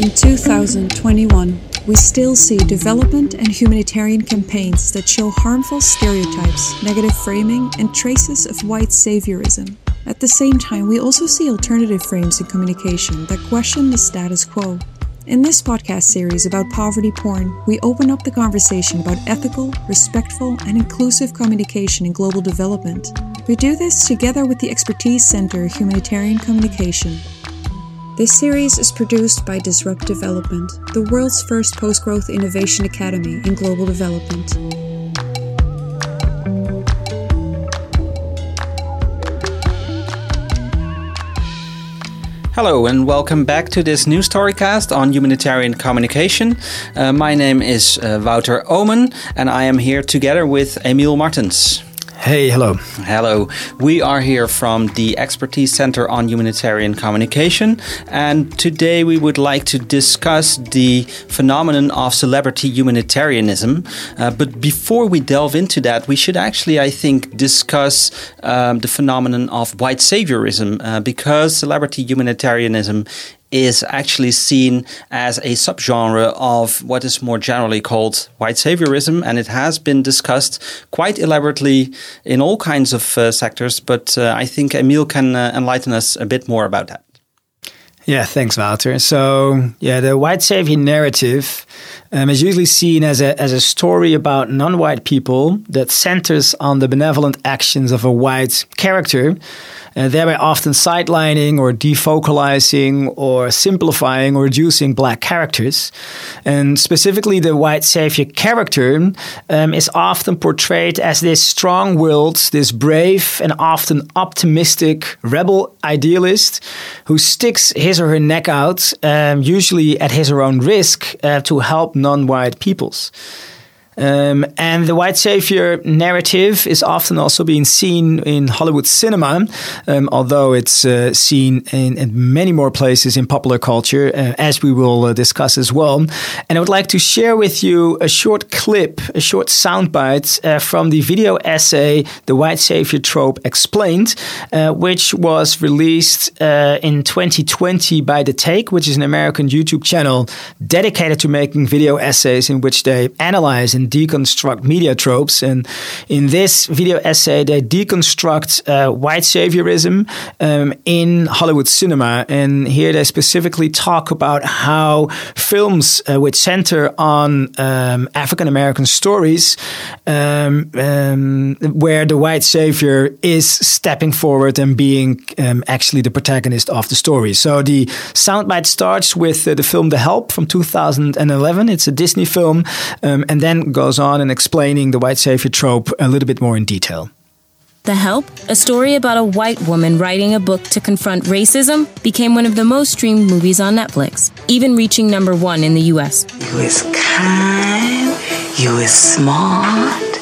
In 2021, we still see development and humanitarian campaigns that show harmful stereotypes, negative framing, and traces of white saviorism. At the same time, we also see alternative frames in communication that question the status quo. In this podcast series about poverty porn, we open up the conversation about ethical, respectful, and inclusive communication in global development. We do this together with the Expertise Center Humanitarian Communication. This series is produced by Disrupt Development, the world's first post growth innovation academy in global development. Hello and welcome back to this new storycast on humanitarian communication. Uh, my name is uh, Wouter Oomen and I am here together with Emil Martens. Hey, hello. Hello. We are here from the Expertise Center on Humanitarian Communication, and today we would like to discuss the phenomenon of celebrity humanitarianism. Uh, but before we delve into that, we should actually, I think, discuss um, the phenomenon of white saviorism, uh, because celebrity humanitarianism is actually seen as a subgenre of what is more generally called white saviorism, and it has been discussed quite elaborately in all kinds of uh, sectors. But uh, I think Emil can uh, enlighten us a bit more about that. Yeah, thanks, Wouter. So, yeah, the white savior narrative um, is usually seen as a, as a story about non white people that centers on the benevolent actions of a white character uh, thereby often sidelining or defocalizing or simplifying or reducing black characters. And specifically, the white savior character um, is often portrayed as this strong willed, this brave, and often optimistic rebel idealist who sticks his or her neck out, um, usually at his or her own risk, uh, to help non white peoples. Um, and the white savior narrative is often also being seen in Hollywood cinema, um, although it's uh, seen in, in, many more places in popular culture, uh, as we will uh, discuss as well. And I would like to share with you a short clip, a short soundbite uh, from the video essay, The White Savior Trope Explained, uh, which was released uh, in 2020 by The Take, which is an American YouTube channel dedicated to making video essays in which they analyze and deconstruct media tropes. And in this video essay, they deconstruct uh, white saviorism um, in Hollywood cinema. And here they specifically talk about how films uh, which center on um, African American stories, um, um, where the white savior is stepping forward and being um, actually the protagonist of the story. So the soundbite starts with uh, the film The Help from 2011. It's a Disney film, um, and then goes on and explaining the white savior trope a little bit more in detail. The Help, a story about a white woman writing a book to confront racism, became one of the most streamed movies on Netflix, even reaching number one in the US. You is kind, you is smart,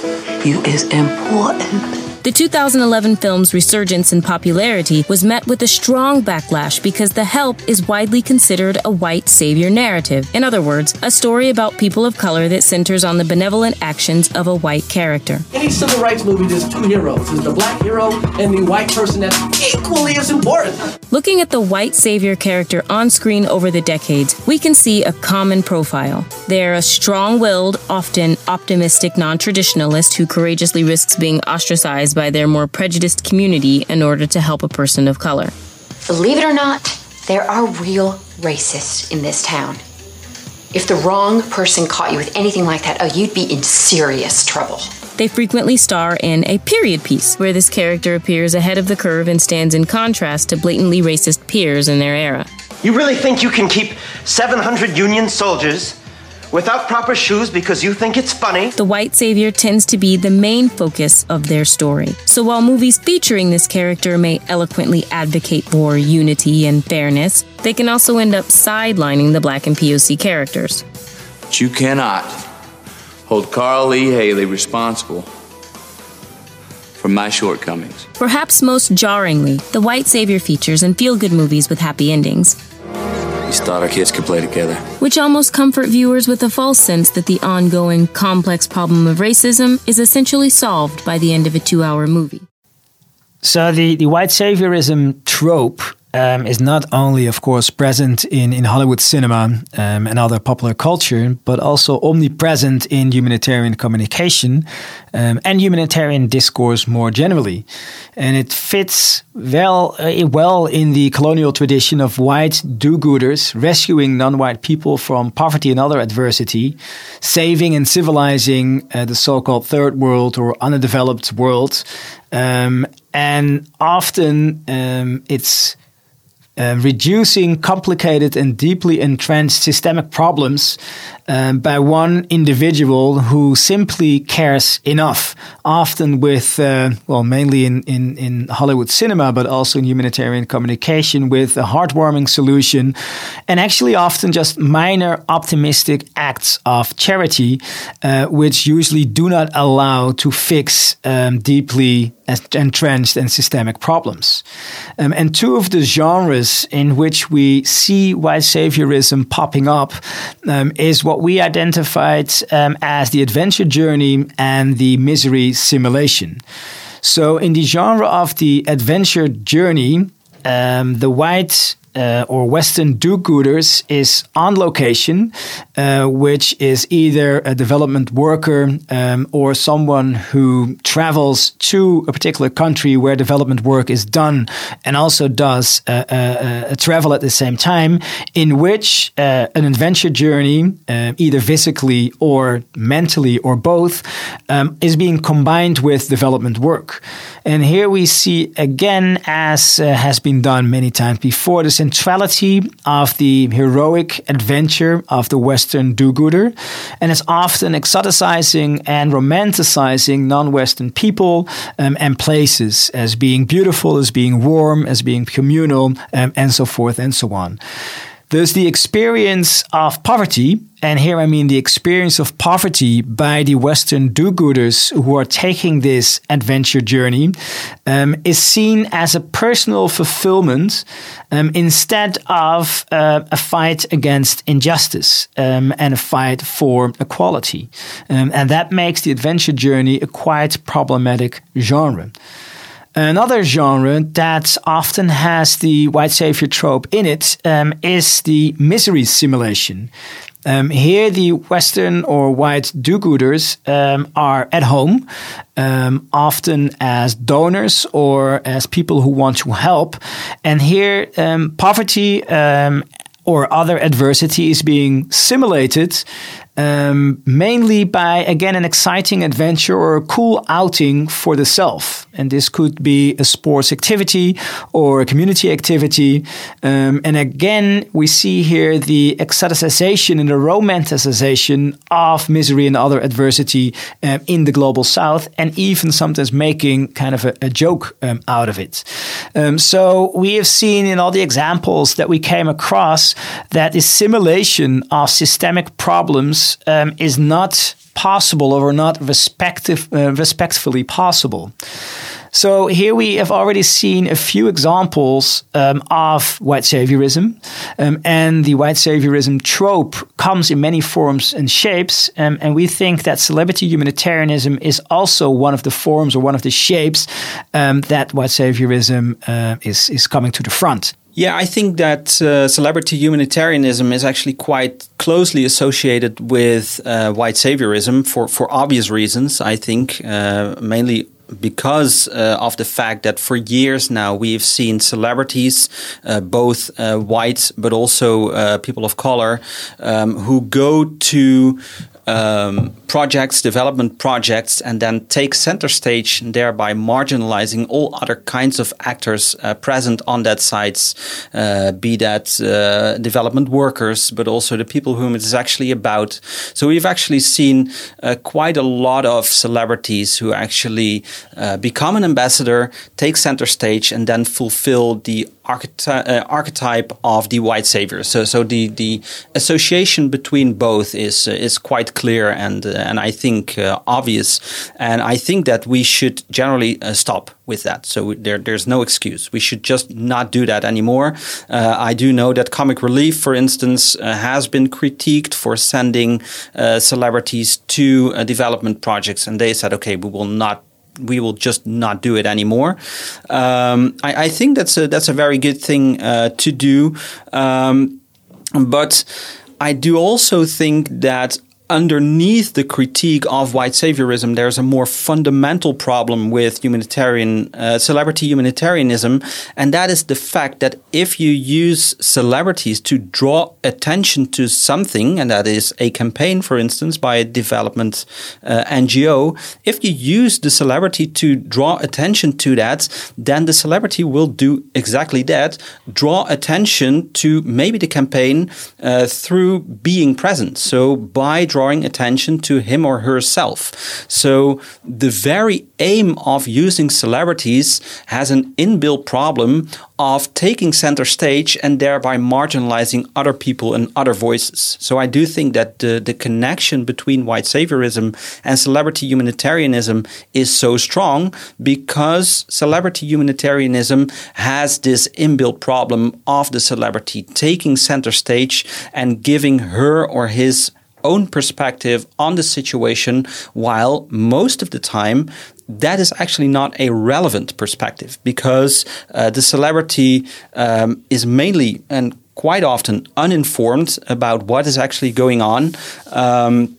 you is important. The 2011 film's resurgence in popularity was met with a strong backlash because The Help is widely considered a white savior narrative. In other words, a story about people of color that centers on the benevolent actions of a white character. Any civil rights movie, there's two heroes. There's the black hero and the white person that's equally as important. Looking at the white savior character on screen over the decades, we can see a common profile. They're a strong willed, often optimistic non traditionalist who courageously risks being ostracized by their more prejudiced community in order to help a person of color. Believe it or not, there are real racists in this town. If the wrong person caught you with anything like that, oh, you'd be in serious trouble. They frequently star in a period piece where this character appears ahead of the curve and stands in contrast to blatantly racist peers in their era. You really think you can keep 700 Union soldiers without proper shoes because you think it's funny. The white savior tends to be the main focus of their story. So while movies featuring this character may eloquently advocate for unity and fairness, they can also end up sidelining the black and POC characters. But you cannot hold Carl Lee Hailey responsible for my shortcomings. Perhaps most jarringly, the white savior features in feel good movies with happy endings. Just thought our kids could play together. Which almost comfort viewers with a false sense that the ongoing complex problem of racism is essentially solved by the end of a two hour movie. So the, the white saviorism trope um, is not only, of course, present in, in Hollywood cinema um, and other popular culture, but also omnipresent in humanitarian communication um, and humanitarian discourse more generally. And it fits well, uh, well in the colonial tradition of white do-gooders rescuing non-white people from poverty and other adversity, saving and civilizing uh, the so-called third world or underdeveloped world. Um, and often um, it's uh, reducing complicated and deeply entrenched systemic problems um, by one individual who simply cares enough, often with, uh, well, mainly in, in, in Hollywood cinema, but also in humanitarian communication, with a heartwarming solution, and actually often just minor optimistic acts of charity, uh, which usually do not allow to fix um, deeply entrenched and systemic problems. Um, and two of the genres in which we see white saviorism popping up um, is what we identified um, as the adventure journey and the misery simulation. So, in the genre of the adventure journey, um, the white uh, or Western do-gooders is on location, uh, which is either a development worker um, or someone who travels to a particular country where development work is done and also does uh, uh a travel at the same time, in which uh, an adventure journey, uh, either physically or mentally or both, um, is being combined with development work. And here we see again, as has been done many times before, the centrality of the heroic adventure of the Western do gooder, and is often exoticizing and romanticizing non Western people um, and places as being beautiful, as being warm, as being communal, um, and so forth and so on. There's the experience of poverty, and here I mean the experience of poverty by the Western do gooders who are taking this adventure journey, um, is seen as a personal fulfillment um, instead of uh, a fight against injustice um, and a fight for equality. Um, and that makes the adventure journey a quite problematic genre. Another genre that often has the white savior trope in it um, is the misery simulation. Um, here, the Western or white do gooders um, are at home, um, often as donors or as people who want to help. And here, um, poverty um, or other adversity is being simulated um, mainly by, again, an exciting adventure or a cool outing for the self. And this could be a sports activity or a community activity. Um, and again, we see here the exoticization and the romanticization of misery and other adversity um, in the global south, and even sometimes making kind of a, a joke um, out of it. Um, so we have seen in all the examples that we came across that the simulation of systemic problems um, is not possible or not respective, uh, respectfully possible. So here we have already seen a few examples um, of white saviorism, um, and the white saviorism trope comes in many forms and shapes. Um, and we think that celebrity humanitarianism is also one of the forms or one of the shapes um, that white saviorism uh, is is coming to the front. Yeah, I think that uh, celebrity humanitarianism is actually quite closely associated with uh, white saviorism for, for obvious reasons. I think uh, mainly because uh, of the fact that for years now we've seen celebrities, uh, both uh, white but also uh, people of color, um, who go to um, projects, development projects, and then take center stage, thereby marginalizing all other kinds of actors uh, present on that sites, uh, be that uh, development workers, but also the people whom it is actually about. So we've actually seen uh, quite a lot of celebrities who actually uh, become an ambassador, take center stage, and then fulfill the archety- uh, archetype of the white savior. So, so the the association between both is is quite clear and and I think uh, obvious. And I think that we should generally uh, stop with that. So there, there's no excuse. We should just not do that anymore. Uh, I do know that Comic Relief, for instance, uh, has been critiqued for sending uh, celebrities to uh, development projects, and they said, okay, we will not we will just not do it anymore. Um, I, I, think that's a that's a very good thing uh, to do, um, but I do also think that underneath the critique of white saviorism, there's a more fundamental problem with humanitarian uh, celebrity humanitarianism, and that is the fact that if you use celebrities to draw attention to something, and that is a campaign, for instance, by a development uh, NGO, if you use the celebrity to draw attention to that, then the celebrity will do exactly that: draw attention to maybe the campaign uh, through being present. So by drawing attention to him or herself. So the very aim of using celebrities has an inbuilt problem of taking center stage and thereby marginalizing other people and other voices. So I do think that the, the connection between white saviorism and celebrity humanitarianism is so strong because celebrity humanitarianism has this inbuilt problem of the celebrity taking center stage and giving her or his own perspective on the situation, while most of the time that is actually not a relevant perspective because uh, the celebrity um, is mainly and quite often uninformed about what is actually going on. Um,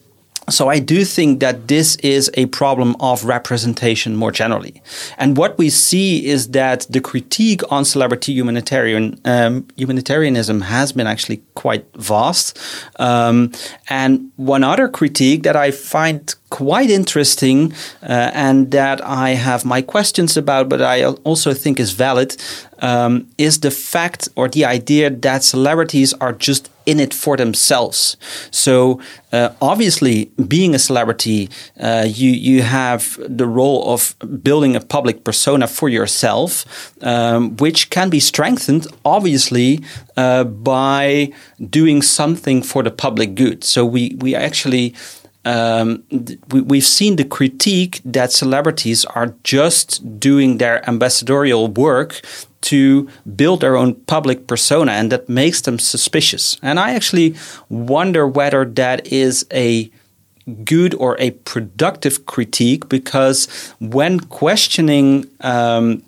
so I do think that this is a problem of representation more generally. And what we see is that the critique on celebrity humanitarian um, humanitarianism has been actually quite vast. Um, and one other critique that I find quite interesting uh, and that I have my questions about, but I also think is valid, um, is the fact or the idea that celebrities are just in it for themselves. So uh, obviously, being a celebrity, uh, you you have the role of building a public persona for yourself, um, which can be strengthened, obviously, uh, by doing something for the public good. So we we actually um, we, have seen the critique that celebrities are just doing their ambassadorial work to build their own public persona, and that makes them suspicious. And I actually wonder whether that is a good or a productive critique because when questioning um,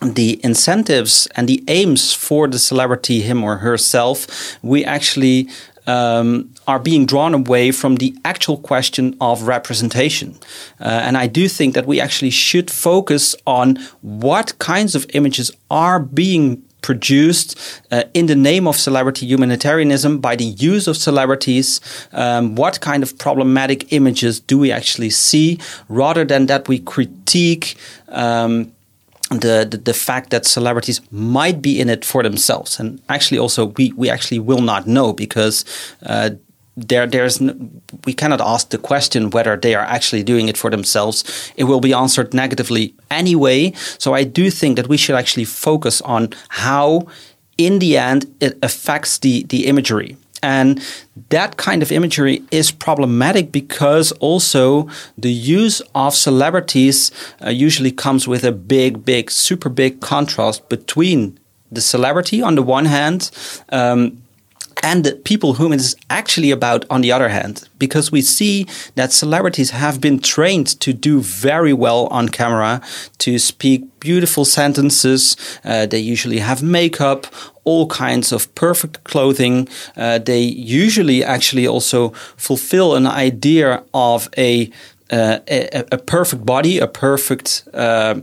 the incentives and the aims for the celebrity, him or herself, we actually um, are being drawn away from the actual question of representation. Uh, and I do think that we actually should focus on what kinds of images are being produced uh, in the name of celebrity humanitarianism by the use of celebrities. Um, what kind of problematic images do we actually see rather than that we critique? Um, the, the, the fact that celebrities might be in it for themselves, and actually also we we actually will not know because uh, there there's we cannot ask the question whether they are actually doing it for themselves. It will be answered negatively anyway. So I do think that we should actually focus on how, in the end, it affects the the imagery. And that kind of imagery is problematic because also the use of celebrities uh, usually comes with a big, big, super big contrast between the celebrity on the one hand. Um, and the people whom it is actually about on the other hand because we see that celebrities have been trained to do very well on camera to speak beautiful sentences uh, they usually have makeup all kinds of perfect clothing uh, they usually actually also fulfill an idea of a uh, a, a, perfect body, a perfect uh,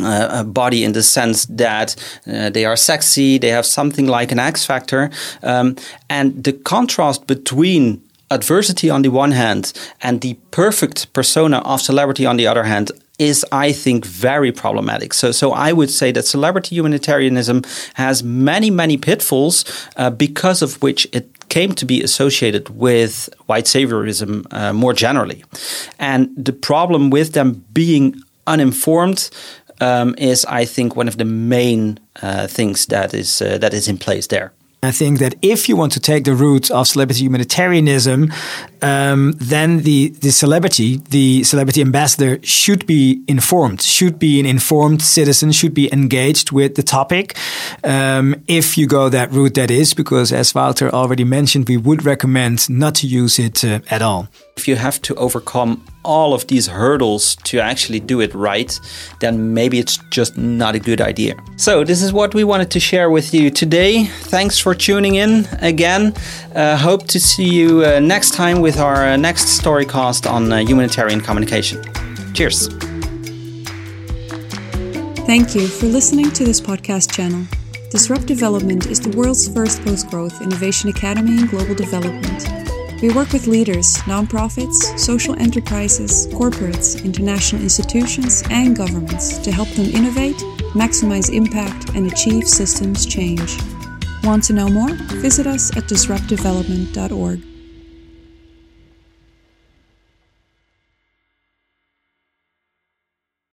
uh, body in the sense that uh, they are sexy, they have something like an X factor, um, and the contrast between adversity on the one hand and the perfect persona of celebrity on the other hand is, I think, very problematic. So, so I would say that celebrity humanitarianism has many, many pitfalls uh, because of which it came to be associated with white saviorism uh, more generally. And the problem with them being uninformed um, is, I think, one of the main uh, things that is uh, that is in place there. I think that if you want to take the route of celebrity humanitarianism, um, then the, the celebrity, the celebrity ambassador, should be informed, should be an informed citizen, should be engaged with the topic. Um, if you go that route, that is, because as Wouter already mentioned, we would recommend not to use it uh, at all. If you have to overcome all of these hurdles to actually do it right, then maybe it's just not a good idea. So, this is what we wanted to share with you today. Thanks for tuning in again. Uh, hope to see you uh, next time with our uh, next storycast on uh, humanitarian communication. Cheers. Thank you for listening to this podcast channel. Disrupt Development is the world's first post growth innovation academy in global development. We work with leaders, nonprofits, social enterprises, corporates, international institutions, and governments to help them innovate, maximize impact, and achieve systems change. Want to know more? Visit us at disruptdevelopment.org.